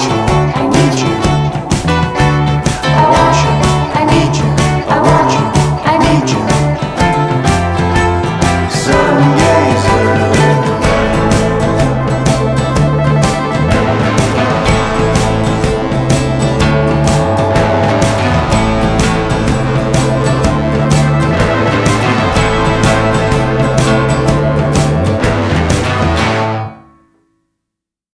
you.